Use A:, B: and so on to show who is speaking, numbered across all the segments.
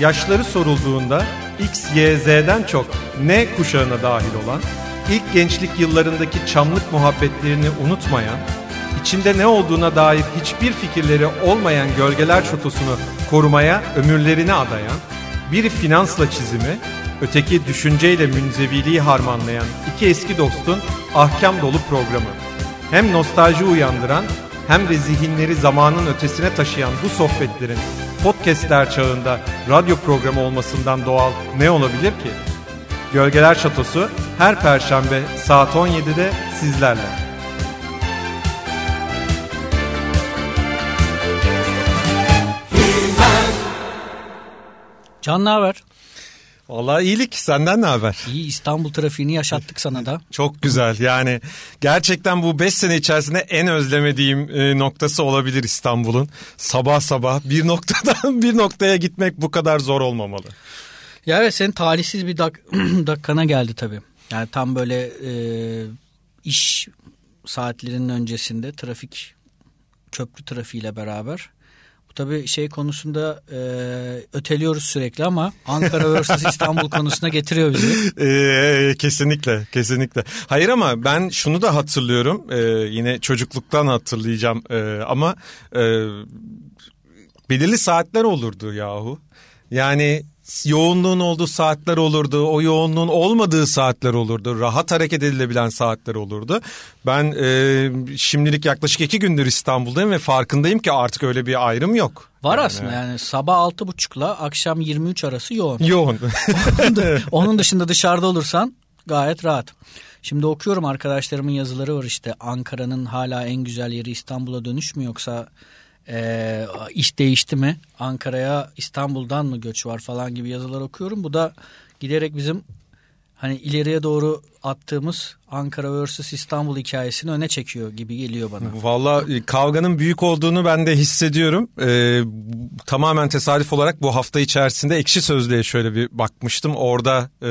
A: yaşları sorulduğunda X, Y, Z'den çok N kuşağına dahil olan, ilk gençlik yıllarındaki çamlık muhabbetlerini unutmayan, içinde ne olduğuna dair hiçbir fikirleri olmayan gölgeler çotosunu korumaya ömürlerini adayan, biri finansla çizimi, öteki düşünceyle münzeviliği harmanlayan iki eski dostun ahkam dolu programı. Hem nostalji uyandıran hem de zihinleri zamanın ötesine taşıyan bu sohbetlerin podcastler çağında radyo programı olmasından doğal ne olabilir ki? Gölgeler Şatosu her perşembe saat 17'de sizlerle.
B: Can ne haber?
A: Vallahi iyilik senden ne haber?
B: İyi İstanbul trafiğini yaşattık sana da.
A: Çok güzel yani gerçekten bu 5 sene içerisinde en özlemediğim e, noktası olabilir İstanbul'un. Sabah sabah bir noktadan bir noktaya gitmek bu kadar zor olmamalı.
B: Ya evet senin talihsiz bir dak dakikana geldi tabii. Yani tam böyle e, iş saatlerinin öncesinde trafik köprü trafiğiyle beraber tabii şey konusunda e, öteliyoruz sürekli ama Ankara vs İstanbul konusuna getiriyor bizi.
A: E, kesinlikle, kesinlikle. Hayır ama ben şunu da hatırlıyorum. E, yine çocukluktan hatırlayacağım e, ama e, belirli saatler olurdu yahu. Yani yoğunluğun olduğu saatler olurdu. O yoğunluğun olmadığı saatler olurdu. Rahat hareket edilebilen saatler olurdu. Ben e, şimdilik yaklaşık iki gündür İstanbul'dayım ve farkındayım ki artık öyle bir ayrım yok.
B: Var yani. aslında yani sabah altı buçukla akşam 23 arası yoğun.
A: Yoğun.
B: Onun dışında dışarıda olursan gayet rahat. Şimdi okuyorum arkadaşlarımın yazıları var işte Ankara'nın hala en güzel yeri İstanbul'a dönüş mü yoksa e, iş değişti mi? Ankara'ya İstanbul'dan mı göç var falan gibi yazılar okuyorum. Bu da giderek bizim hani ileriye doğru attığımız Ankara vs İstanbul hikayesini öne çekiyor gibi geliyor bana.
A: Valla e, kavganın büyük olduğunu ben de hissediyorum. Ee, tamamen tesadüf olarak bu hafta içerisinde Ekşi Sözlüğe şöyle bir bakmıştım. Orada e,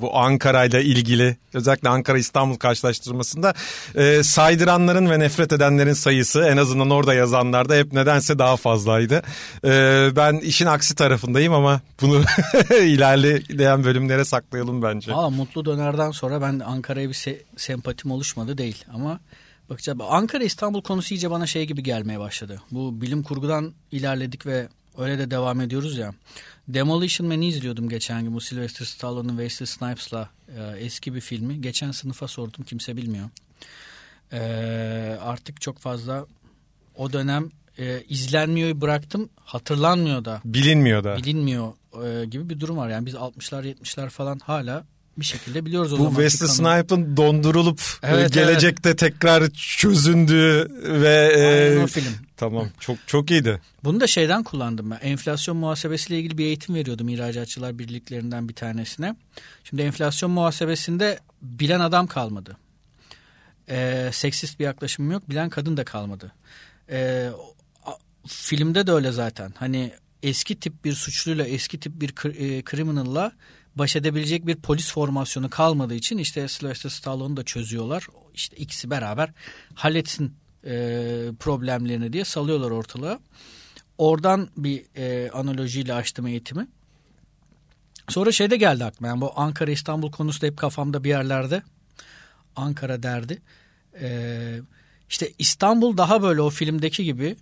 A: bu Ankara ile ilgili özellikle Ankara-İstanbul karşılaştırmasında e, saydıranların ve nefret edenlerin sayısı en azından orada yazanlarda hep nedense daha fazlaydı. E, ben işin aksi tarafındayım ama bunu ilerleyen bölümlere saklayalım bence.
B: Aa, Mutlu Döner'den sonra ben Ankara'ya bir se sempatim oluşmadı değil ama bakacağız. Ankara İstanbul konusu iyice bana şey gibi gelmeye başladı. Bu bilim kurgudan ilerledik ve öyle de devam ediyoruz ya. Demolition Man'i izliyordum geçen gün bu Sylvester Stallone'un Wesley Snipes'la e, eski bir filmi. Geçen sınıfa sordum kimse bilmiyor. E, artık çok fazla o dönem e, izlenmiyor bıraktım hatırlanmıyor da.
A: Bilinmiyor da.
B: Bilinmiyor e, gibi bir durum var. Yani biz 60'lar 70'ler falan hala bir şekilde biliyoruz o
A: Bu Wesley Snipes'ın dondurulup evet, gelecekte evet. tekrar çözündüğü ve
B: Aynen e, o film.
A: Tamam çok çok iyiydi.
B: Bunu da şeyden kullandım ben. Enflasyon muhasebesiyle ilgili bir eğitim veriyordum ihracatçılar birliklerinden bir tanesine. Şimdi enflasyon muhasebesinde bilen adam kalmadı. Ee, seksist bir yaklaşımım yok. Bilen kadın da kalmadı. Ee, filmde de öyle zaten. Hani eski tip bir suçluyla eski tip bir e, criminal'la baş edebilecek bir polis formasyonu kalmadığı için işte Sylvester Stallone'u da çözüyorlar. İşte ikisi beraber halletsin e, problemlerini diye salıyorlar ortalığa. Oradan bir e, analojiyle açtım eğitimi. Sonra şey de geldi aklıma. Yani bu Ankara İstanbul konusu da hep kafamda bir yerlerde. Ankara derdi. Ee, işte İstanbul daha böyle o filmdeki gibi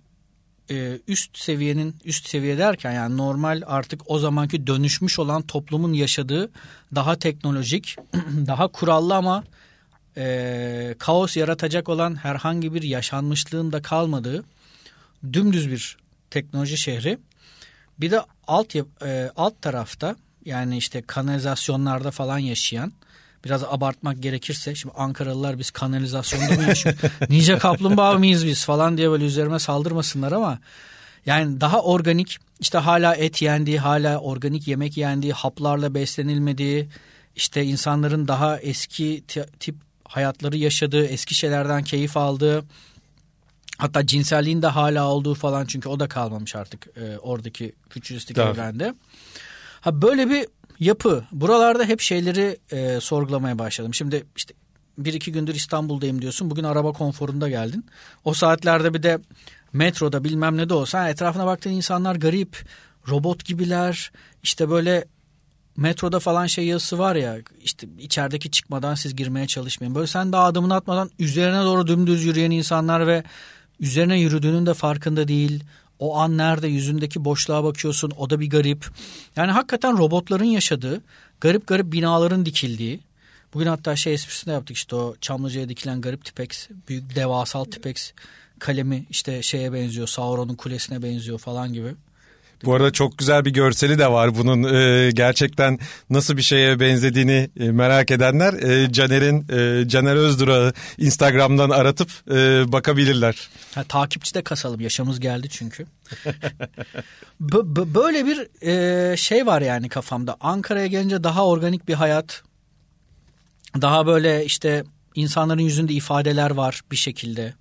B: e, üst seviyenin üst seviye derken yani normal artık o zamanki dönüşmüş olan toplumun yaşadığı daha teknolojik, daha kurallı ama e, kaos yaratacak olan herhangi bir yaşanmışlığın da kalmadığı dümdüz bir teknoloji şehri. Bir de alt e, alt tarafta yani işte kanalizasyonlarda falan yaşayan biraz abartmak gerekirse şimdi Ankaralılar biz kanalizasyonda mı yaşıyoruz? Ninja kaplumbağa mıyız biz falan diye böyle üzerime saldırmasınlar ama yani daha organik işte hala et yendiği hala organik yemek yendiği haplarla beslenilmediği işte insanların daha eski tip hayatları yaşadığı eski şeylerden keyif aldığı hatta cinselliğin de hala olduğu falan çünkü o da kalmamış artık e, oradaki fütüristik evrende. Ha böyle bir yapı. Buralarda hep şeyleri e, sorgulamaya başladım. Şimdi işte bir iki gündür İstanbul'dayım diyorsun. Bugün araba konforunda geldin. O saatlerde bir de metroda bilmem ne de olsa etrafına baktığın insanlar garip. robot gibiler işte böyle metroda falan şey yazısı var ya işte içerideki çıkmadan siz girmeye çalışmayın. Böyle sen daha adımını atmadan üzerine doğru dümdüz yürüyen insanlar ve üzerine yürüdüğünün de farkında değil. O an nerede yüzündeki boşluğa bakıyorsun o da bir garip. Yani hakikaten robotların yaşadığı garip garip binaların dikildiği. Bugün hatta şey esprisinde yaptık işte o Çamlıca'ya dikilen garip tipex. Büyük devasal tipex kalemi işte şeye benziyor Sauron'un kulesine benziyor falan gibi.
A: Bu arada çok güzel bir görseli de var bunun e, gerçekten nasıl bir şeye benzediğini e, merak edenler e, Caner'in e, Caner Özdura'yı Instagram'dan aratıp e, bakabilirler.
B: Ha, takipçi de kasalım yaşamız geldi çünkü. böyle bir e, şey var yani kafamda. Ankara'ya gelince daha organik bir hayat. Daha böyle işte insanların yüzünde ifadeler var bir şekilde.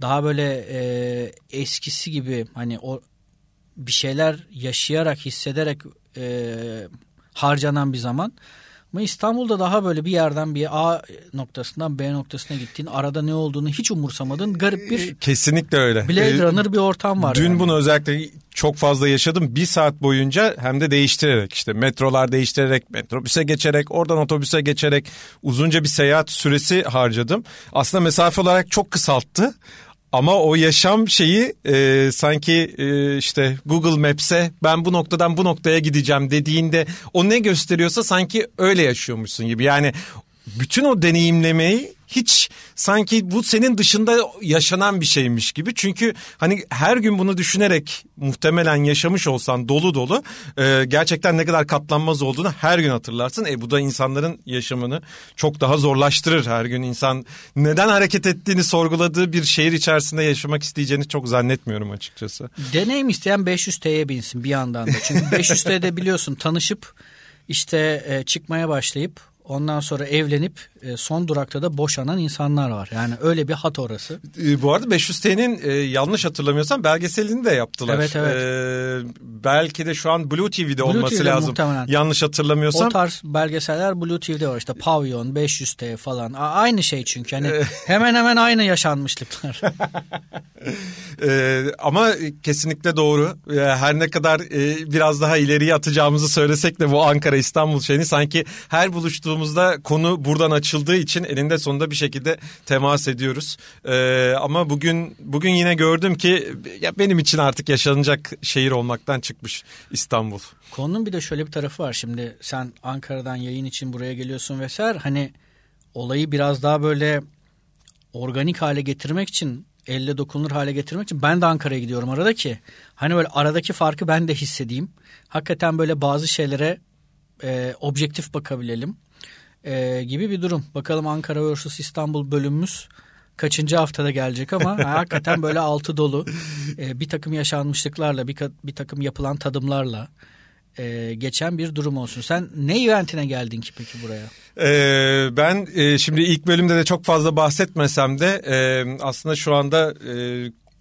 B: Daha böyle e, eskisi gibi hani o bir şeyler yaşayarak, hissederek e, harcanan bir zaman. Ama İstanbul'da daha böyle bir yerden bir A noktasından B noktasına gittiğin arada ne olduğunu hiç umursamadın garip bir
A: e, kesinlikle öyle.
B: Blade e, Runner bir ortam var.
A: Dün
B: yani.
A: bunu özellikle çok fazla yaşadım. Bir saat boyunca hem de değiştirerek işte metrolar değiştirerek, metrobüse geçerek, oradan otobüse geçerek uzunca bir seyahat süresi harcadım. Aslında mesafe olarak çok kısalttı ama o yaşam şeyi e, sanki e, işte Google Maps'e ben bu noktadan bu noktaya gideceğim dediğinde o ne gösteriyorsa sanki öyle yaşıyormuşsun gibi. Yani bütün o deneyimlemeyi hiç sanki bu senin dışında yaşanan bir şeymiş gibi. Çünkü hani her gün bunu düşünerek muhtemelen yaşamış olsan dolu dolu e, gerçekten ne kadar katlanmaz olduğunu her gün hatırlarsın. E bu da insanların yaşamını çok daha zorlaştırır her gün. insan neden hareket ettiğini sorguladığı bir şehir içerisinde yaşamak isteyeceğini çok zannetmiyorum açıkçası.
B: Deneyim isteyen 500 T'ye binsin bir yandan da. Çünkü 500 T'de biliyorsun tanışıp işte e, çıkmaya başlayıp Ondan sonra evlenip e, son durakta da boşanan insanlar var. Yani öyle bir hat orası.
A: E, bu arada 500 T'nin e, yanlış hatırlamıyorsam belgeselini de yaptılar.
B: Evet evet.
A: belki de şu an Blue TV'de Blue olması TV'de lazım. Muhtemelen. Yanlış hatırlamıyorsam.
B: O tarz belgeseller Blue TV'de var. İşte Pavyon, 500 T falan. aynı şey çünkü. Hani hemen hemen aynı yaşanmışlıklar.
A: ama kesinlikle doğru. her ne kadar biraz daha ileriye atacağımızı söylesek de bu Ankara İstanbul şeyini sanki her buluştuğu konuştuğumuzda konu buradan açıldığı için elinde sonunda bir şekilde temas ediyoruz. Ee, ama bugün bugün yine gördüm ki ya benim için artık yaşanacak şehir olmaktan çıkmış İstanbul.
B: Konunun bir de şöyle bir tarafı var. Şimdi sen Ankara'dan yayın için buraya geliyorsun vesaire. Hani olayı biraz daha böyle organik hale getirmek için elle dokunulur hale getirmek için ben de Ankara'ya gidiyorum arada ki hani böyle aradaki farkı ben de hissedeyim. Hakikaten böyle bazı şeylere e, objektif bakabilelim e, gibi bir durum. Bakalım Ankara vs İstanbul bölümümüz kaçıncı haftada gelecek ama hakikaten böyle altı dolu e, bir takım yaşanmışlıklarla bir, bir takım yapılan tadımlarla e, geçen bir durum olsun. Sen ne eventine geldin ki peki buraya?
A: Ee, ben e, şimdi ilk bölümde de çok fazla bahsetmesem de e, aslında şu anda e,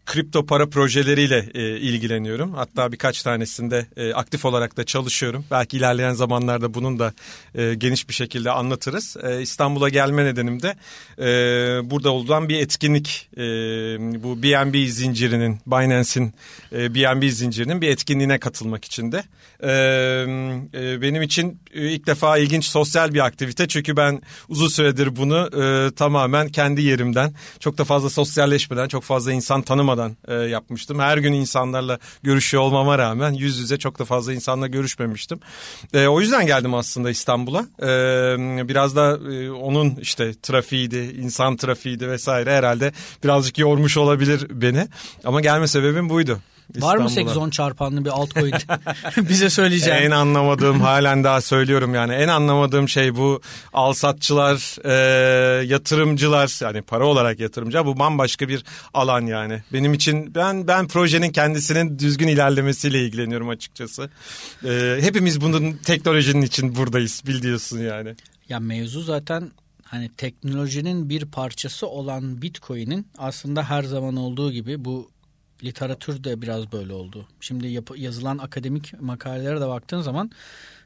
A: kripto para projeleriyle e, ilgileniyorum. Hatta birkaç tanesinde e, aktif olarak da çalışıyorum. Belki ilerleyen zamanlarda bunun da e, geniş bir şekilde anlatırız. E, İstanbul'a gelme nedenim de e, burada olan bir etkinlik. E, bu BNB zincirinin, Binance'in e, BNB zincirinin bir etkinliğine katılmak için de. E, e, benim için ilk defa ilginç sosyal bir aktivite. Çünkü ben uzun süredir bunu e, tamamen kendi yerimden, çok da fazla sosyalleşmeden, çok fazla insan tanımadan olmadan e, yapmıştım. Her gün insanlarla görüşüyor olmama rağmen yüz yüze çok da fazla insanla görüşmemiştim. E, o yüzden geldim aslında İstanbul'a. E, biraz da e, onun işte trafiğiydi, insan trafiğiydi vesaire herhalde birazcık yormuş olabilir beni. Ama gelme sebebim buydu.
B: Var mı 8-10 çarpanlı bir altcoin bize söyleyeceğim.
A: En anlamadığım halen daha söylüyorum yani en anlamadığım şey bu alsatçılar, e, yatırımcılar yani para olarak yatırımcı bu bambaşka bir alan yani. Benim için ben ben projenin kendisinin düzgün ilerlemesiyle ilgileniyorum açıkçası. E, hepimiz bunun teknolojinin için buradayız biliyorsun yani.
B: Ya mevzu zaten hani teknolojinin bir parçası olan Bitcoin'in aslında her zaman olduğu gibi bu literatür de biraz böyle oldu. Şimdi yap- yazılan akademik makalelere de baktığın zaman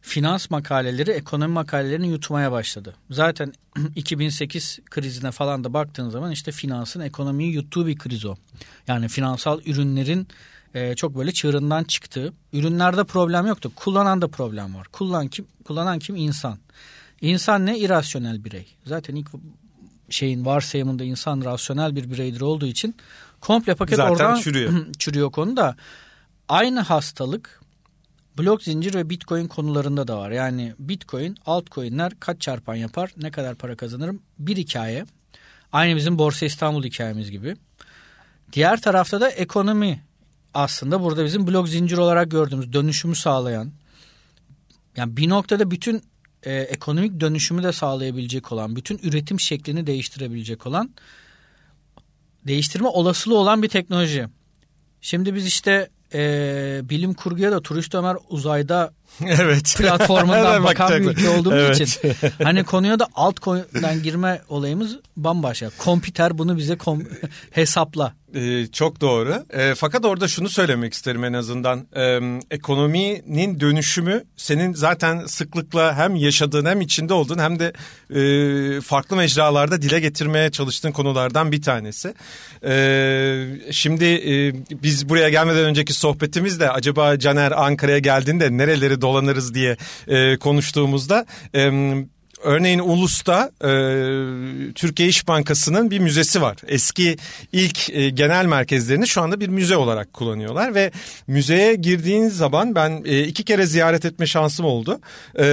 B: finans makaleleri ekonomi makalelerini yutmaya başladı. Zaten 2008 krizine falan da baktığın zaman işte finansın ekonomiyi yuttuğu bir kriz o. Yani finansal ürünlerin e, çok böyle çığırından çıktığı. Ürünlerde problem yoktu. Kullanan da problem var. Kullanan kim? Kullanan kim? İnsan. İnsan ne? İrasyonel birey. Zaten ilk şeyin varsayımında insan rasyonel bir bireydir olduğu için komple paket
A: Zaten
B: oradan
A: çürüyor.
B: çürüyor konu da aynı hastalık blok zincir ve bitcoin konularında da var. Yani bitcoin altcoin'ler kaç çarpan yapar ne kadar para kazanırım bir hikaye. Aynı bizim Borsa İstanbul hikayemiz gibi. Diğer tarafta da ekonomi aslında burada bizim blok zincir olarak gördüğümüz dönüşümü sağlayan yani bir noktada bütün e, ekonomik dönüşümü de sağlayabilecek olan, bütün üretim şeklini değiştirebilecek olan, değiştirme olasılığı olan bir teknoloji. Şimdi biz işte e, bilim kurguya da Turist Ömer uzayda
A: evet.
B: platformundan bakan bir ülke olduğumuz
A: Evet.
B: için hani konuya da altcoin'den girme olayımız bambaşka. Kompüter bunu bize kom- hesapla.
A: Ee, çok doğru. Ee, fakat orada şunu söylemek isterim en azından. Ee, ekonominin dönüşümü senin zaten sıklıkla hem yaşadığın hem içinde olduğun hem de e, farklı mecralarda dile getirmeye çalıştığın konulardan bir tanesi. Ee, şimdi e, biz buraya gelmeden önceki sohbetimizde acaba Caner Ankara'ya geldiğinde nereleri dolanırız diye e, konuştuğumuzda... E, Örneğin Ulus'ta e, Türkiye İş Bankası'nın bir müzesi var. Eski ilk e, genel merkezlerini şu anda bir müze olarak kullanıyorlar ve müzeye girdiğin zaman ben e, iki kere ziyaret etme şansım oldu. E,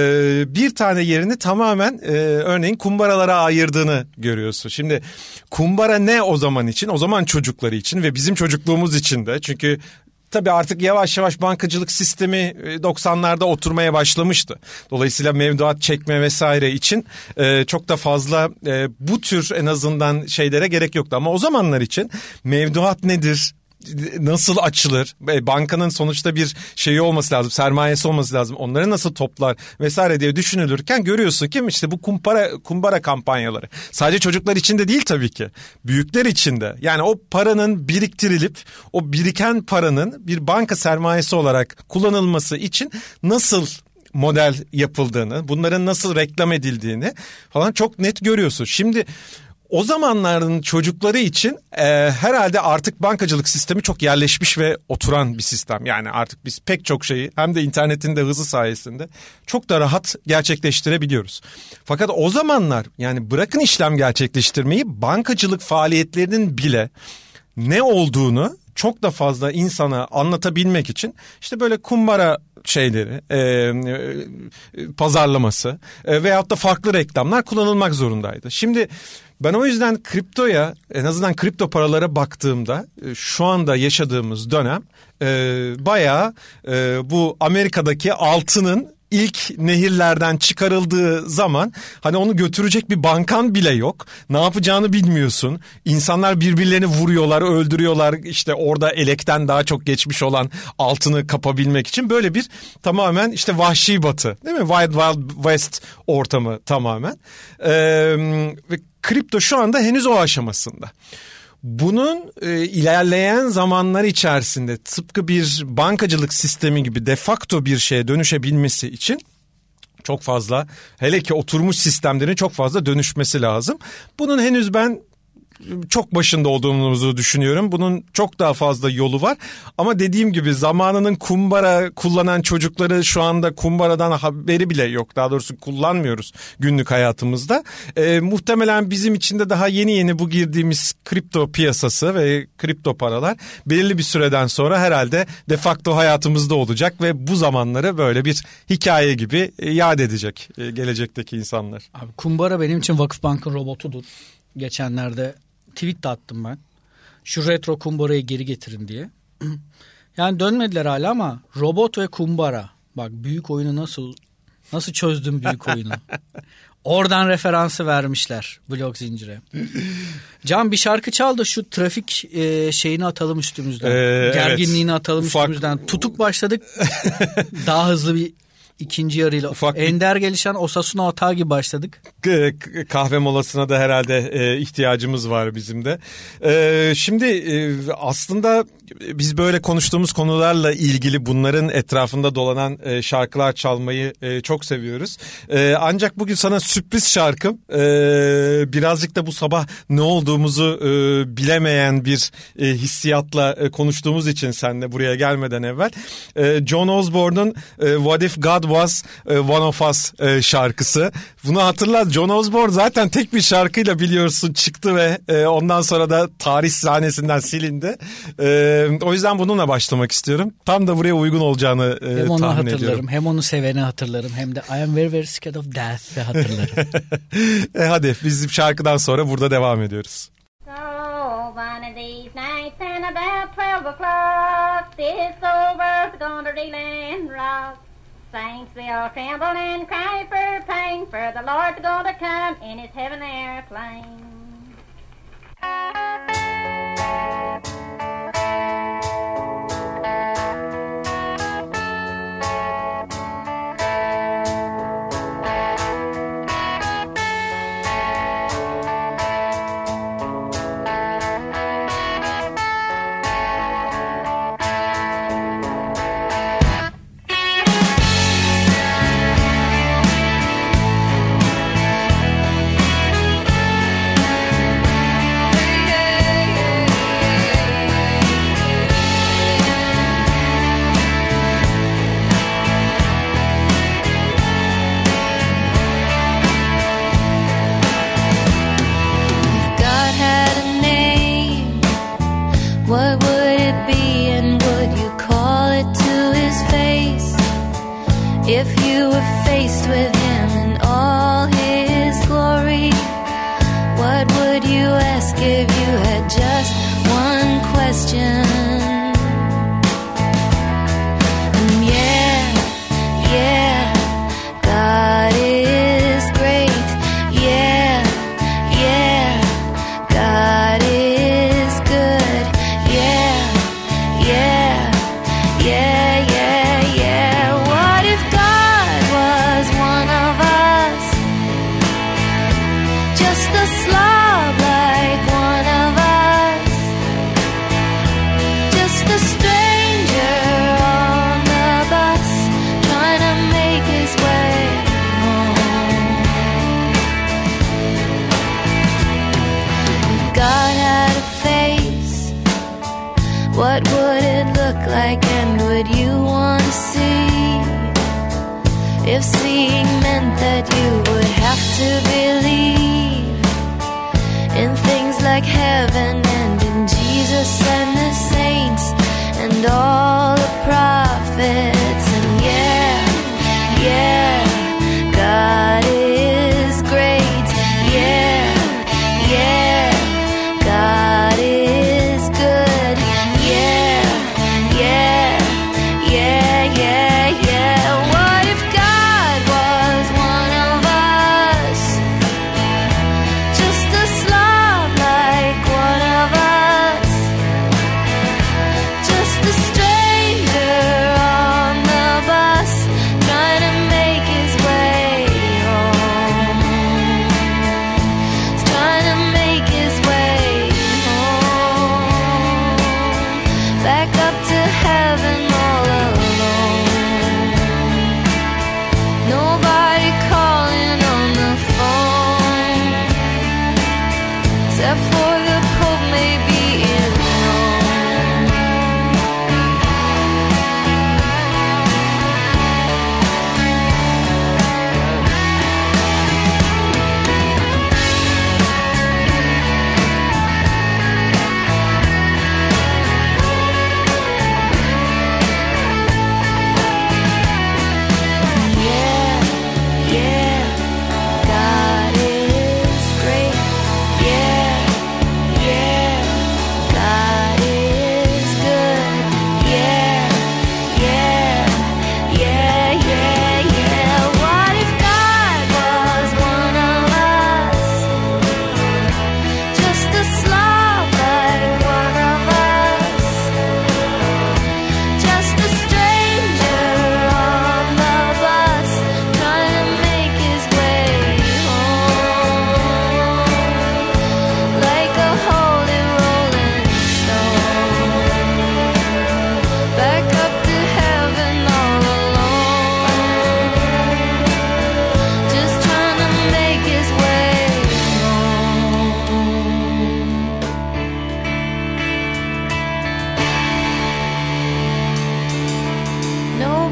A: bir tane yerini tamamen e, örneğin kumbaralara ayırdığını görüyorsun. Şimdi kumbara ne o zaman için? O zaman çocukları için ve bizim çocukluğumuz için de çünkü Tabii artık yavaş yavaş bankacılık sistemi e, 90'larda oturmaya başlamıştı. Dolayısıyla mevduat çekme vesaire için e, çok da fazla e, bu tür en azından şeylere gerek yoktu. Ama o zamanlar için mevduat nedir? Nasıl açılır? Bankanın sonuçta bir şeyi olması lazım, sermayesi olması lazım. Onları nasıl toplar vesaire diye düşünülürken görüyorsun ki işte bu kumbara kumbara kampanyaları. Sadece çocuklar için de değil tabii ki. Büyükler için de. Yani o paranın biriktirilip o biriken paranın bir banka sermayesi olarak kullanılması için nasıl model yapıldığını, bunların nasıl reklam edildiğini falan çok net görüyorsun. Şimdi o zamanların çocukları için e, herhalde artık bankacılık sistemi çok yerleşmiş ve oturan bir sistem. Yani artık biz pek çok şeyi hem de internetin de hızı sayesinde çok da rahat gerçekleştirebiliyoruz. Fakat o zamanlar yani bırakın işlem gerçekleştirmeyi bankacılık faaliyetlerinin bile ne olduğunu çok da fazla insana anlatabilmek için işte böyle kumbara şeyleri e, e, pazarlaması e, veyahut da farklı reklamlar kullanılmak zorundaydı. Şimdi ben o yüzden kriptoya en azından kripto paralara baktığımda e, şu anda yaşadığımız dönem e, bayağı e, bu Amerika'daki altının ilk nehirlerden çıkarıldığı zaman hani onu götürecek bir bankan bile yok. Ne yapacağını bilmiyorsun. İnsanlar birbirlerini vuruyorlar, öldürüyorlar. İşte orada elekten daha çok geçmiş olan altını kapabilmek için böyle bir tamamen işte vahşi batı değil mi? Wild Wild West ortamı tamamen. Ee, kripto şu anda henüz o aşamasında. Bunun e, ilerleyen zamanlar içerisinde tıpkı bir bankacılık sistemi gibi de facto bir şeye dönüşebilmesi için çok fazla hele ki oturmuş sistemlerin çok fazla dönüşmesi lazım. Bunun henüz ben çok başında olduğumuzu düşünüyorum. Bunun çok daha fazla yolu var. Ama dediğim gibi zamanının kumbara kullanan çocukları şu anda kumbaradan haberi bile yok. Daha doğrusu kullanmıyoruz günlük hayatımızda. Ee, muhtemelen bizim için de daha yeni yeni bu girdiğimiz kripto piyasası ve kripto paralar belirli bir süreden sonra herhalde de facto hayatımızda olacak ve bu zamanları böyle bir hikaye gibi e, yad edecek e, gelecekteki insanlar.
B: Abi kumbara benim için Vakıfbank'ın robotudur. Geçenlerde tweet de attım ben. Şu retro kumbarayı geri getirin diye. Yani dönmediler hala ama robot ve kumbara. Bak büyük oyunu nasıl nasıl çözdüm büyük oyunu. Oradan referansı vermişler blok zincire. Can bir şarkı çal da şu trafik e, şeyini atalım üstümüzden.
A: Ee, evet.
B: Gerginliğini atalım
A: Ufak-
B: üstümüzden. Tutuk başladık. Daha hızlı bir ikinci yarıyla.
A: Ufak bir-
B: Ender gelişen Osasuna atağı gibi başladık.
A: Kahve molasına da herhalde e, ihtiyacımız var bizim de. E, şimdi e, aslında biz böyle konuştuğumuz konularla ilgili bunların etrafında dolanan e, şarkılar çalmayı e, çok seviyoruz. E, ancak bugün sana sürpriz şarkım e, birazcık da bu sabah ne olduğumuzu e, bilemeyen bir e, hissiyatla e, konuştuğumuz için seninle buraya gelmeden evvel e, John Osborne'un e, What If God Was e, One of Us e, şarkısı. Bunu hatırla John Osborne zaten tek bir şarkıyla biliyorsun çıktı ve e, ondan sonra da tarih sahnesinden silindi. E, o yüzden bununla başlamak istiyorum. Tam da buraya uygun olacağını e,
B: hem onu
A: tahmin
B: hatırlarım,
A: ediyorum.
B: Hem onu seveni hatırlarım hem de I am very very scared of death hatırlarım.
A: e, hadi biz şarkıdan sonra burada devam ediyoruz.
C: So one of these nights and about twelve o'clock, this old world's gonna reel and rock. Saints they'll tremble and cry for pain, for the Lord's gonna come in his heaven airplane.
D: If and would you want to see? If seeing meant that you would have to believe in things like heaven and in Jesus and the saints and all the prophets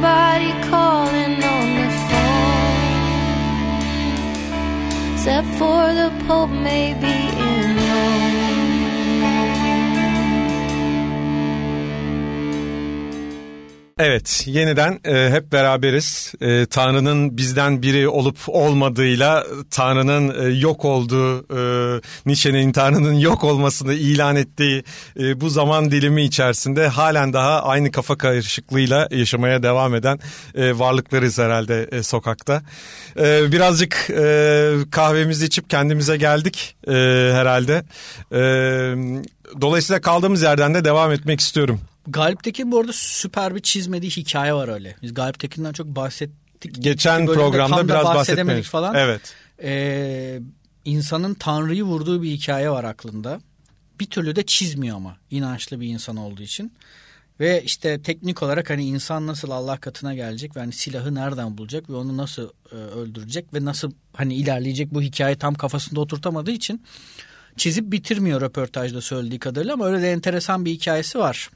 D: nobody calling on the phone. Except for the Pope, maybe in
A: Evet, yeniden e, hep beraberiz. E, Tanrı'nın bizden biri olup olmadığıyla Tanrı'nın e, yok olduğu, e, Nietzsche'nin Tanrı'nın yok olmasını ilan ettiği e, bu zaman dilimi içerisinde halen daha aynı kafa karışıklığıyla yaşamaya devam eden e, varlıklarız herhalde e, sokakta. E, birazcık e, kahvemizi içip kendimize geldik e, herhalde. E, dolayısıyla kaldığımız yerden de devam etmek istiyorum.
B: Galip Tekin bu arada süper bir çizmediği hikaye var öyle. Biz Galip Tekin'den çok bahsettik.
A: Geçen
B: Bölümde
A: programda biraz
B: bahsedemedik falan.
A: Evet.
B: Ee, insanın Tanrı'yı vurduğu bir hikaye var aklında. Bir türlü de çizmiyor ama inançlı bir insan olduğu için. Ve işte teknik olarak hani insan nasıl Allah katına gelecek ve hani silahı nereden bulacak ve onu nasıl e, öldürecek ve nasıl hani ilerleyecek bu hikaye tam kafasında oturtamadığı için çizip bitirmiyor röportajda söylediği kadarıyla ama öyle de enteresan bir hikayesi var.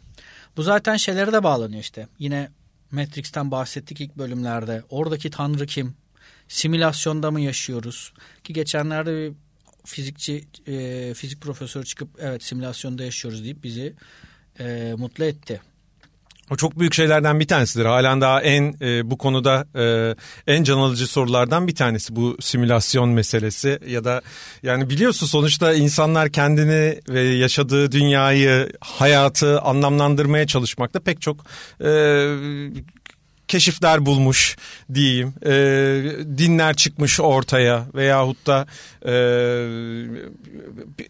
B: Bu zaten şeylere de bağlanıyor işte. Yine Matrix'ten bahsettik ilk bölümlerde. Oradaki tanrı kim? Simülasyonda mı yaşıyoruz? Ki geçenlerde bir fizikçi, e, fizik profesörü çıkıp evet simülasyonda yaşıyoruz deyip bizi e, mutlu etti.
A: O çok büyük şeylerden bir tanesidir. Halen daha en e, bu konuda e, en can alıcı sorulardan bir tanesi bu simülasyon meselesi ya da yani biliyorsun sonuçta insanlar kendini ve yaşadığı dünyayı, hayatı anlamlandırmaya çalışmakta pek çok e, keşifler bulmuş diyeyim. E, dinler çıkmış ortaya veyahut da e,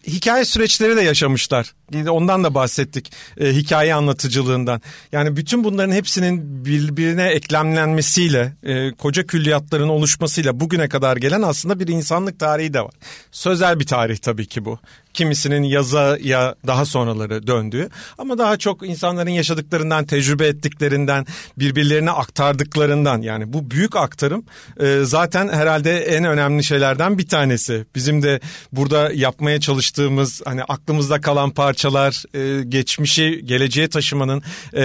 A: hikaye süreçleri de yaşamışlar. Ondan da bahsettik. E, hikaye anlatıcılığından. Yani bütün bunların hepsinin birbirine eklemlenmesiyle, e, koca külliyatların oluşmasıyla bugüne kadar gelen aslında bir insanlık tarihi de var. Sözel bir tarih tabii ki bu. Kimisinin yazıya daha sonraları döndüğü ama daha çok insanların yaşadıklarından, tecrübe ettiklerinden, birbirlerine aktardıklarından yani bu büyük aktarım e, zaten herhalde en önemli şeylerden bir tanesi. Bizim de burada yapmaya çalıştığımız hani aklımızda kalan parçalar, e, geçmişi geleceğe taşımanın e,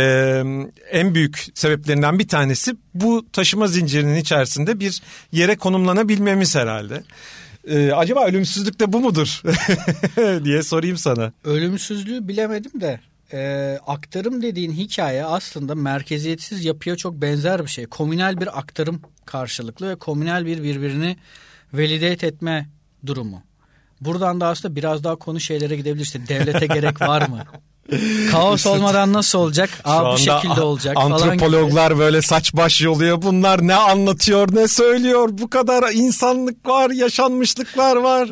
A: en büyük sebeplerinden bir tanesi bu taşıma zincirinin içerisinde bir yere konumlanabilmemiz herhalde. Ee, acaba ölümsüzlük de bu mudur diye sorayım sana.
B: Ölümsüzlüğü bilemedim de e, aktarım dediğin hikaye aslında merkeziyetsiz yapıya çok benzer bir şey. Komünel bir aktarım karşılıklı ve komünel bir birbirini validate etme durumu. Buradan da aslında biraz daha konu şeylere gidebilir. İşte devlete gerek var mı? Kaos olmadan nasıl olacak? Aa, bu şekilde olacak
A: Antropologlar
B: falan
A: böyle saç baş yoluyor. Bunlar ne anlatıyor ne söylüyor? Bu kadar insanlık var, yaşanmışlıklar var.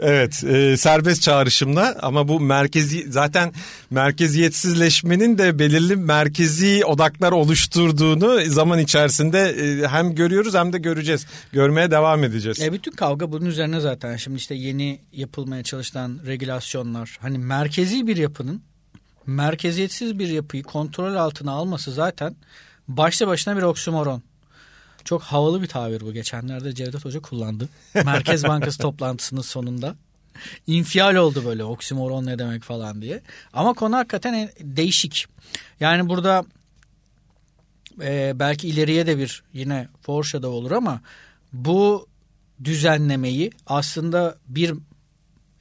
A: Evet e, serbest çağrışımla ama bu merkezi zaten merkeziyetsizleşmenin de belirli merkezi odaklar oluşturduğunu zaman içerisinde e, hem görüyoruz hem de göreceğiz. Görmeye devam edeceğiz.
B: E bütün kavga bunun üzerine zaten. Şimdi işte yeni yapılmaya çalışılan regülasyonlar hani merkezi bir yapının merkeziyetsiz bir yapıyı kontrol altına alması zaten başlı başına bir oksimoron. Çok havalı bir tabir bu. Geçenlerde Cevdet Hoca kullandı. Merkez Bankası toplantısının sonunda. İnfial oldu böyle oksimoron ne demek falan diye. Ama konu hakikaten değişik. Yani burada e, belki ileriye de bir yine foreshadow olur ama bu düzenlemeyi aslında bir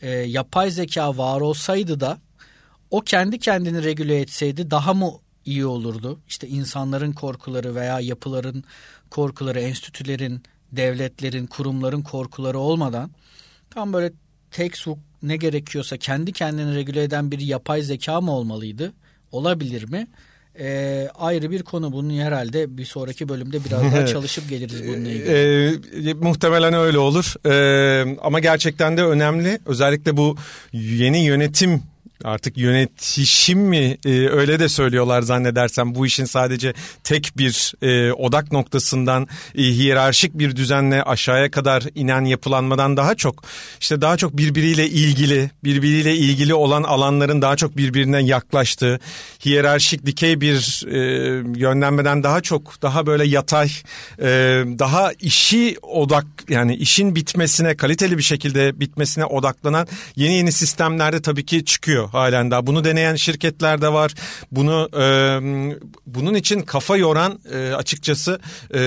B: e, yapay zeka var olsaydı da o kendi kendini regüle etseydi daha mı iyi olurdu? İşte insanların korkuları veya yapıların korkuları, enstitülerin, devletlerin, kurumların korkuları olmadan tam böyle textbook ne gerekiyorsa kendi kendini regüle eden bir yapay zeka mı olmalıydı? Olabilir mi? e, ayrı bir konu. Bunu herhalde bir sonraki bölümde biraz daha çalışıp geliriz bununla ilgili.
A: E, muhtemelen öyle olur. E, ama gerçekten de önemli. Özellikle bu yeni yönetim artık yönetişim mi? E, öyle de söylüyorlar zannedersem. Bu işin sadece tek bir e, odak noktasından e, hiyerarşik bir düzenle aşağıya kadar inen yapılanmadan daha çok işte daha çok birbiriyle ilgili birbiriyle ilgili olan alanların daha çok birbirine yaklaştığı hiyerarşik dikey bir e, yönlenmeden daha çok daha böyle yatay e, daha işi odak yani işin bitmesine kaliteli bir şekilde bitmesine odaklanan yeni yeni sistemlerde tabii ki çıkıyor sürüyor halen daha. Bunu deneyen şirketler de var. Bunu e, bunun için kafa yoran e, açıkçası e,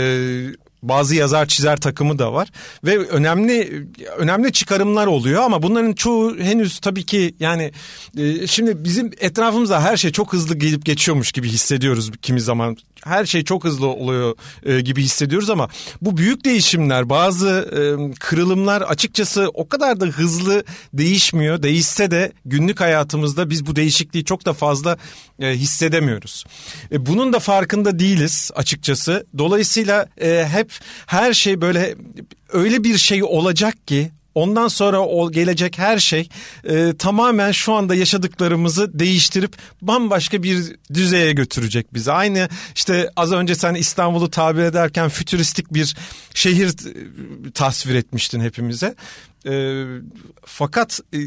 A: bazı yazar çizer takımı da var. Ve önemli önemli çıkarımlar oluyor ama bunların çoğu henüz tabii ki yani e, şimdi bizim etrafımızda her şey çok hızlı gelip geçiyormuş gibi hissediyoruz kimi zaman. Her şey çok hızlı oluyor e, gibi hissediyoruz ama bu büyük değişimler bazı e, kırılımlar açıkçası o kadar da hızlı değişmiyor. Değişse de günlük hayatımızda biz bu değişikliği çok da fazla hissedemiyoruz. Bunun da farkında değiliz açıkçası. Dolayısıyla hep her şey böyle öyle bir şey olacak ki Ondan sonra o gelecek her şey e, tamamen şu anda yaşadıklarımızı değiştirip bambaşka bir düzeye götürecek bizi. Aynı işte az önce sen İstanbul'u tabir ederken fütüristik bir şehir e, tasvir etmiştin hepimize. E, fakat e,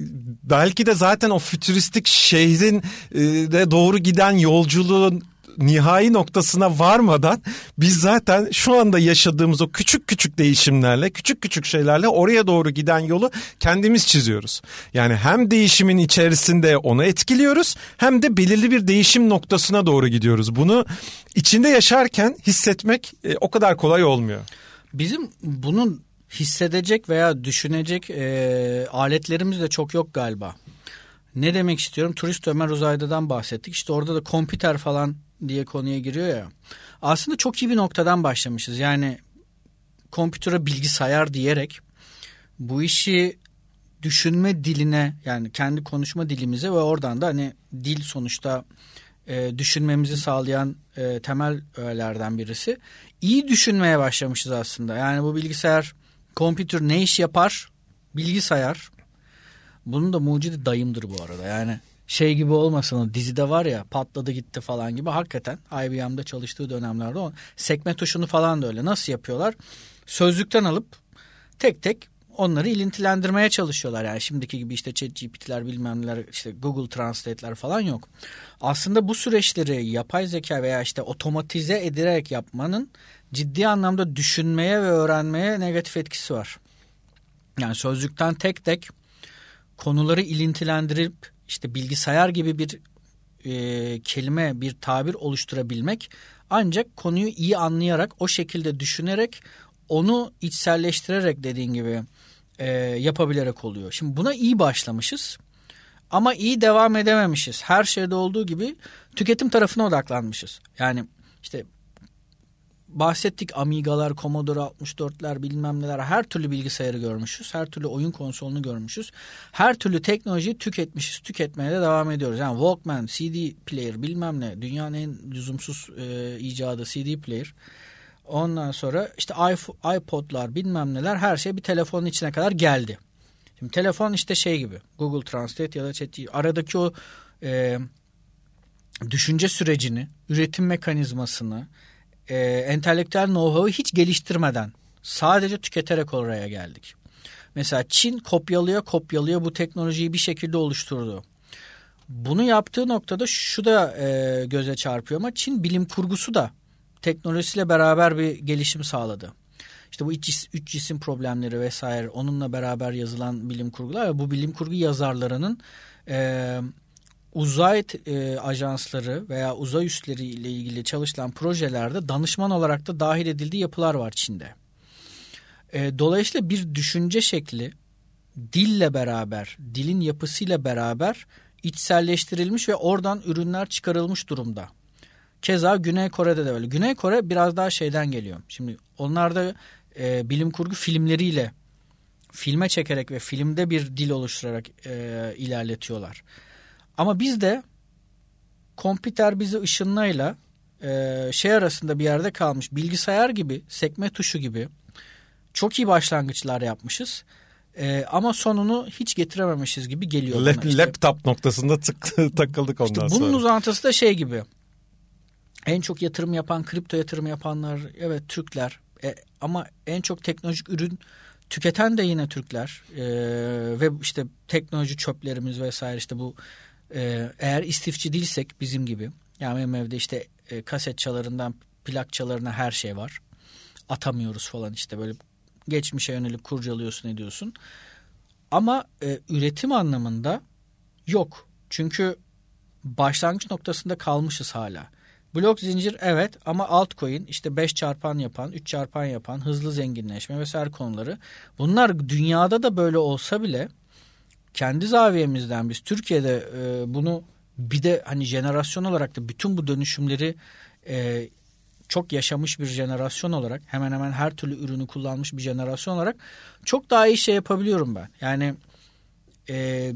A: belki de zaten o fütüristik şehrin e, de doğru giden yolculuğun nihai noktasına varmadan biz zaten şu anda yaşadığımız o küçük küçük değişimlerle, küçük küçük şeylerle oraya doğru giden yolu kendimiz çiziyoruz. Yani hem değişimin içerisinde onu etkiliyoruz hem de belirli bir değişim noktasına doğru gidiyoruz. Bunu içinde yaşarken hissetmek e, o kadar kolay olmuyor.
B: Bizim bunun hissedecek veya düşünecek e, aletlerimiz de çok yok galiba. Ne demek istiyorum? Turist Ömer Uzayda'dan bahsettik. İşte orada da kompüter falan diye konuya giriyor ya. Aslında çok iyi bir noktadan başlamışız. Yani kompütöre bilgisayar diyerek bu işi düşünme diline yani kendi konuşma dilimize ve oradan da hani dil sonuçta e, düşünmemizi sağlayan e, temel öğelerden birisi. İyi düşünmeye başlamışız aslında. Yani bu bilgisayar, kompütür ne iş yapar? Bilgisayar. Bunun da mucidi dayımdır bu arada. Yani şey gibi olmasın o dizide var ya patladı gitti falan gibi hakikaten IBM'de çalıştığı dönemlerde o sekme tuşunu falan da öyle nasıl yapıyorlar sözlükten alıp tek tek onları ilintilendirmeye çalışıyorlar yani şimdiki gibi işte ChatGPT'ler bilmem neler işte Google Translate'ler falan yok. Aslında bu süreçleri yapay zeka veya işte otomatize ederek yapmanın ciddi anlamda düşünmeye ve öğrenmeye negatif etkisi var. Yani sözlükten tek tek konuları ilintilendirip işte bilgisayar gibi bir e, kelime, bir tabir oluşturabilmek ancak konuyu iyi anlayarak, o şekilde düşünerek, onu içselleştirerek dediğin gibi e, yapabilerek oluyor. Şimdi buna iyi başlamışız ama iyi devam edememişiz. Her şeyde olduğu gibi tüketim tarafına odaklanmışız. Yani işte bahsettik Amiga'lar, Commodore 64'ler bilmem neler her türlü bilgisayarı görmüşüz. Her türlü oyun konsolunu görmüşüz. Her türlü teknolojiyi tüketmişiz. Tüketmeye de devam ediyoruz. Yani Walkman, CD player bilmem ne dünyanın en lüzumsuz e, icadı CD player. Ondan sonra işte iPod'lar bilmem neler her şey bir telefonun içine kadar geldi. Şimdi telefon işte şey gibi Google Translate ya da chat aradaki o e, düşünce sürecini, üretim mekanizmasını, e, entelektüel know-how'ı hiç geliştirmeden sadece tüketerek oraya geldik. Mesela Çin kopyalıyor kopyalıyor bu teknolojiyi bir şekilde oluşturdu. Bunu yaptığı noktada şu da e, göze çarpıyor ama Çin bilim kurgusu da teknolojisiyle beraber bir gelişim sağladı. İşte bu üç, üç cisim problemleri vesaire onunla beraber yazılan bilim kurgular ve bu bilim kurgu yazarlarının e, uzay e, ajansları veya uzay üsleri ile ilgili çalışılan projelerde danışman olarak da dahil edildiği yapılar var Çin'de. E, dolayısıyla bir düşünce şekli dille beraber, dilin yapısıyla beraber içselleştirilmiş ve oradan ürünler çıkarılmış durumda. Keza Güney Kore'de de öyle. Güney Kore biraz daha şeyden geliyor. Şimdi onlar da e, bilim kurgu filmleriyle filme çekerek ve filmde bir dil oluşturarak e, ilerletiyorlar. Ama biz de kompüter bizi ışınlayla e, şey arasında bir yerde kalmış bilgisayar gibi sekme tuşu gibi çok iyi başlangıçlar yapmışız. E, ama sonunu hiç getirememişiz gibi geliyor.
A: Lap, işte, laptop noktasında tık, takıldık ondan
B: işte
A: sonra.
B: Bunun uzantısı da şey gibi. En çok yatırım yapan, kripto yatırım yapanlar evet Türkler. E, ama en çok teknolojik ürün tüketen de yine Türkler. E, ve işte teknoloji çöplerimiz vesaire işte bu ee, eğer istifçi değilsek bizim gibi yani benim evde işte e, kaset çalarından plak çalarına her şey var. Atamıyoruz falan işte böyle geçmişe yönelik kurcalıyorsun ediyorsun. Ama e, üretim anlamında yok. Çünkü başlangıç noktasında kalmışız hala. Blok zincir evet ama altcoin işte 5 çarpan yapan, 3 çarpan yapan, hızlı zenginleşme vesaire konuları. Bunlar dünyada da böyle olsa bile kendi zaviyemizden biz Türkiye'de e, bunu bir de hani jenerasyon olarak da bütün bu dönüşümleri e, çok yaşamış bir jenerasyon olarak hemen hemen her türlü ürünü kullanmış bir jenerasyon olarak çok daha iyi şey yapabiliyorum ben. Yani e,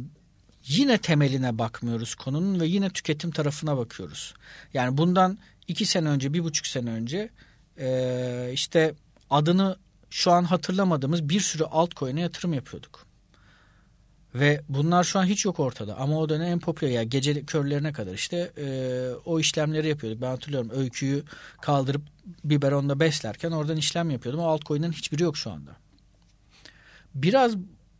B: yine temeline bakmıyoruz konunun ve yine tüketim tarafına bakıyoruz. Yani bundan iki sene önce, bir buçuk sene önce e, işte adını şu an hatırlamadığımız bir sürü altcoin'e yatırım yapıyorduk. Ve bunlar şu an hiç yok ortada. Ama o dönem en popüler yani gece körlerine kadar işte e, o işlemleri yapıyorduk. Ben hatırlıyorum öyküyü kaldırıp biberonda beslerken oradan işlem yapıyordum. O altcoin'lerin hiçbiri yok şu anda. Biraz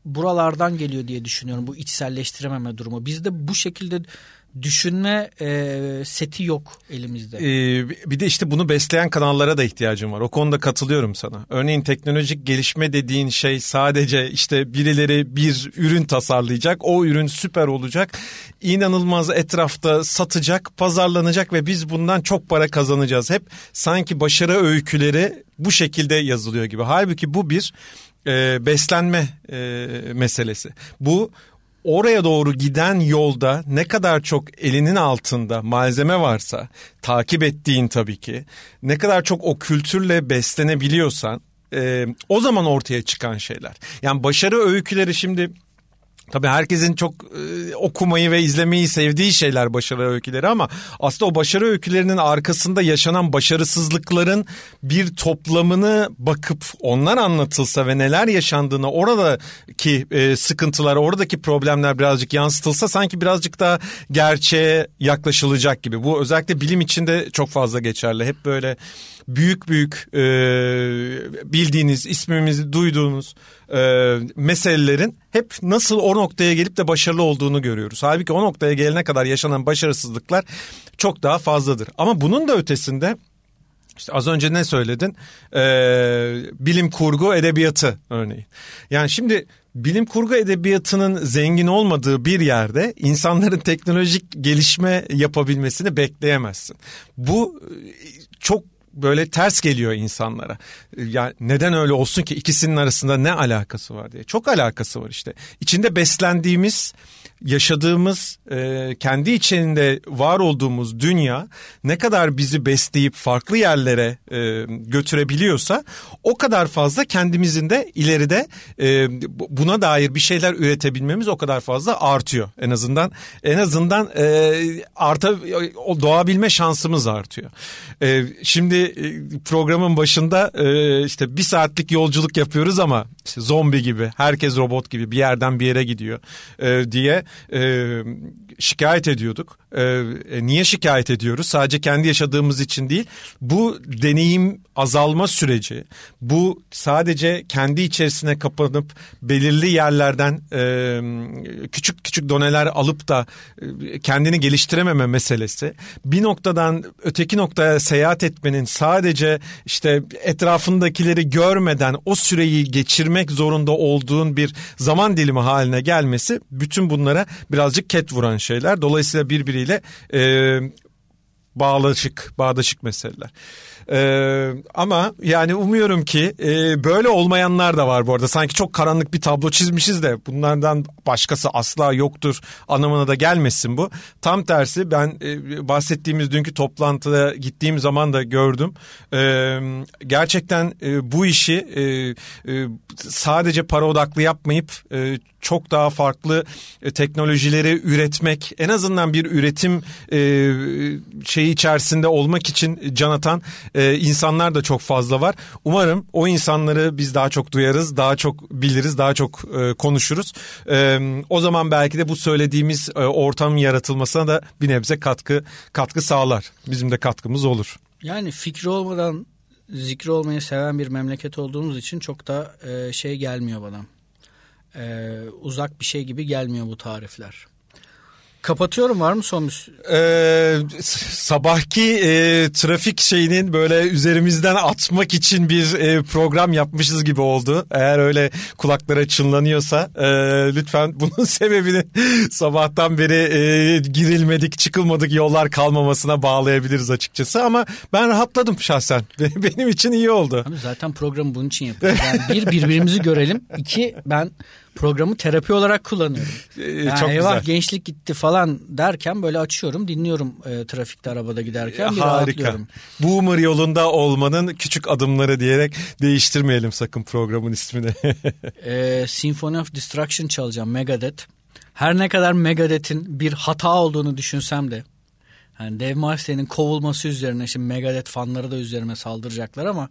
B: buralardan geliyor diye düşünüyorum bu içselleştirememe durumu. Bizde bu şekilde düşünme e, seti yok elimizde.
A: Ee, bir de işte bunu besleyen kanallara da ihtiyacım var. O konuda katılıyorum sana. Örneğin teknolojik gelişme dediğin şey sadece işte birileri bir ürün tasarlayacak. O ürün süper olacak. İnanılmaz etrafta satacak, pazarlanacak ve biz bundan çok para kazanacağız. Hep sanki başarı öyküleri bu şekilde yazılıyor gibi. Halbuki bu bir e, beslenme e, meselesi. Bu oraya doğru giden yolda ne kadar çok elinin altında malzeme varsa takip ettiğin tabii ki ne kadar çok o kültürle beslenebiliyorsan e, o zaman ortaya çıkan şeyler. Yani başarı öyküleri şimdi Tabii herkesin çok e, okumayı ve izlemeyi sevdiği şeyler başarı öyküleri ama aslında o başarı öykülerinin arkasında yaşanan başarısızlıkların bir toplamını bakıp onlar anlatılsa ve neler yaşandığını oradaki e, sıkıntılar, oradaki problemler birazcık yansıtılsa sanki birazcık daha gerçeğe yaklaşılacak gibi. Bu özellikle bilim içinde çok fazla geçerli. Hep böyle büyük büyük e, bildiğiniz, ismimizi duyduğunuz e, meselelerin hep nasıl o noktaya gelip de başarılı olduğunu görüyoruz. Halbuki o noktaya gelene kadar yaşanan başarısızlıklar çok daha fazladır. Ama bunun da ötesinde işte az önce ne söyledin? Ee, bilim kurgu edebiyatı örneğin. Yani şimdi bilim kurgu edebiyatının zengin olmadığı bir yerde insanların teknolojik gelişme yapabilmesini bekleyemezsin. Bu çok böyle ters geliyor insanlara. Yani neden öyle olsun ki ikisinin arasında ne alakası var diye. Çok alakası var işte. İçinde beslendiğimiz yaşadığımız e, kendi içinde var olduğumuz dünya ne kadar bizi besleyip farklı yerlere e, götürebiliyorsa o kadar fazla kendimizin de ileride e, buna dair bir şeyler üretebilmemiz o kadar fazla artıyor en azından en azından arta doğabilme şansımız artıyor. E, e, programın başında e, işte bir saatlik yolculuk yapıyoruz ama işte zombi gibi herkes robot gibi bir yerden bir yere gidiyor e, diye şikayet ediyorduk. Niye şikayet ediyoruz? Sadece kendi yaşadığımız için değil. Bu deneyim azalma süreci, bu sadece kendi içerisine kapanıp belirli yerlerden küçük küçük doneler alıp da kendini geliştirememe meselesi. Bir noktadan öteki noktaya seyahat etmenin sadece işte etrafındakileri görmeden o süreyi geçirmek zorunda olduğun bir zaman dilimi haline gelmesi bütün bunlara birazcık ket vuran şeyler. Dolayısıyla birbiriyle e, bağlaşık, bağdaşık meseleler. Ee, ama yani umuyorum ki e, böyle olmayanlar da var bu arada. Sanki çok karanlık bir tablo çizmişiz de bunlardan başkası asla yoktur anlamına da gelmesin bu. Tam tersi ben e, bahsettiğimiz dünkü toplantıda gittiğim zaman da gördüm. E, gerçekten e, bu işi e, e, sadece para odaklı yapmayıp e, çok daha farklı e, teknolojileri üretmek en azından bir üretim e, şeyi içerisinde olmak için can atan e, insanlar da çok fazla var. Umarım o insanları biz daha çok duyarız, daha çok biliriz, daha çok e, konuşuruz. E, o zaman belki de bu söylediğimiz e, ortam yaratılmasına da bir nebze katkı katkı sağlar. Bizim de katkımız olur.
B: Yani fikri olmadan zikri olmayı seven bir memleket olduğumuz için çok da e, şey gelmiyor bana. E, uzak bir şey gibi gelmiyor bu tarifler. Kapatıyorum var mı son bir...
E: Ee, sabahki e, trafik şeyinin böyle üzerimizden atmak için bir e, program yapmışız gibi oldu. Eğer öyle kulaklara çınlanıyorsa e, lütfen bunun sebebini sabahtan beri e, girilmedik çıkılmadık yollar kalmamasına bağlayabiliriz açıkçası. Ama ben rahatladım şahsen. Benim için iyi oldu.
B: Abi zaten programı bunun için yapıyoruz. Yani bir birbirimizi görelim. İki ben programı terapi olarak kullanıyorum.
E: Ee,
B: Yani
E: çok
B: eyvah
E: güzel.
B: gençlik gitti falan derken böyle açıyorum dinliyorum e, trafikte arabada giderken bir
E: Harika. Boomer yolunda olmanın küçük adımları diyerek değiştirmeyelim sakın programın ismini.
B: E, Symphony of Destruction çalacağım Megadeth. Her ne kadar Megadeth'in bir hata olduğunu düşünsem de yani Dave Mustain'in kovulması üzerine şimdi Megadeth fanları da üzerime saldıracaklar ama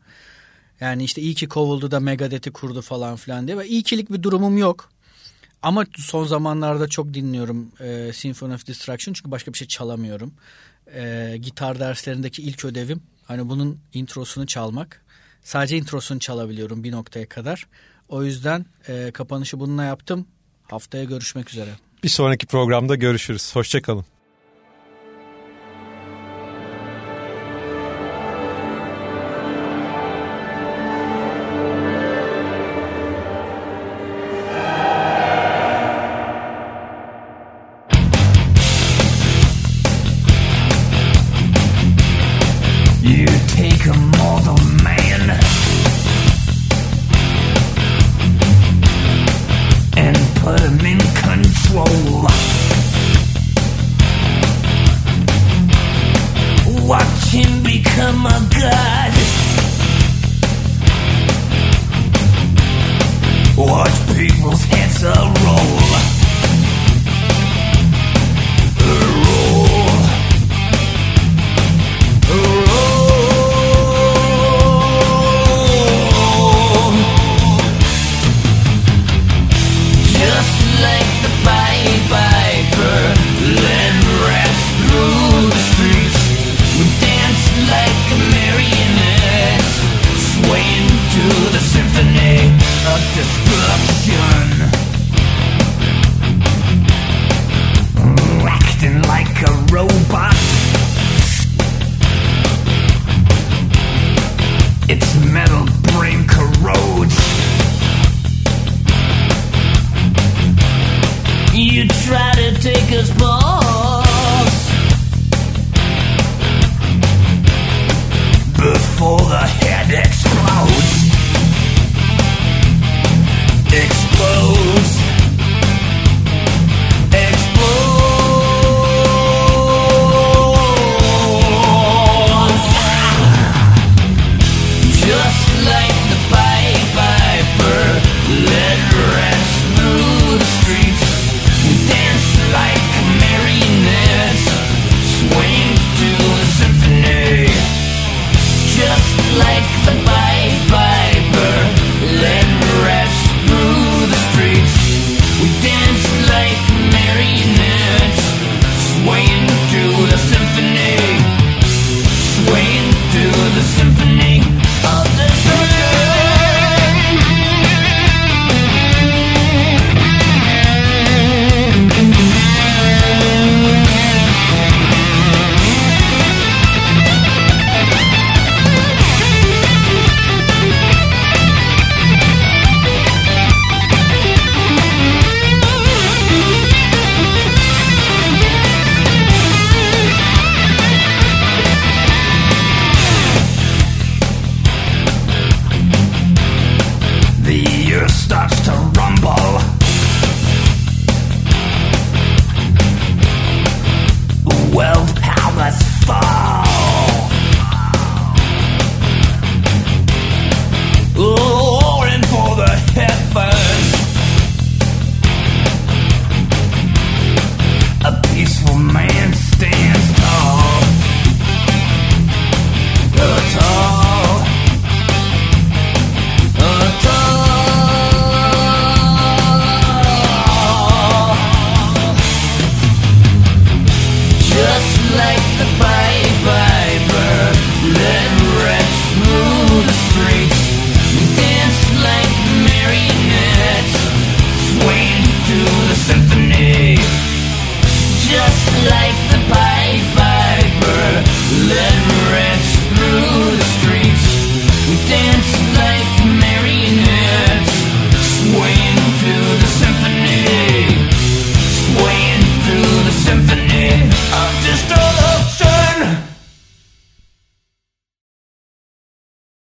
B: yani işte iyi ki kovuldu da Megadeth'i kurdu falan filan diye ve iyikilik bir durumum yok. Ama son zamanlarda çok dinliyorum e, Symphony of Destruction çünkü başka bir şey çalamıyorum. E, gitar derslerindeki ilk ödevim hani bunun introsunu çalmak. Sadece introsunu çalabiliyorum bir noktaya kadar. O yüzden e, kapanışı bununla yaptım. Haftaya görüşmek üzere.
E: bir sonraki programda görüşürüz. Hoşçakalın.
F: starts to rumble.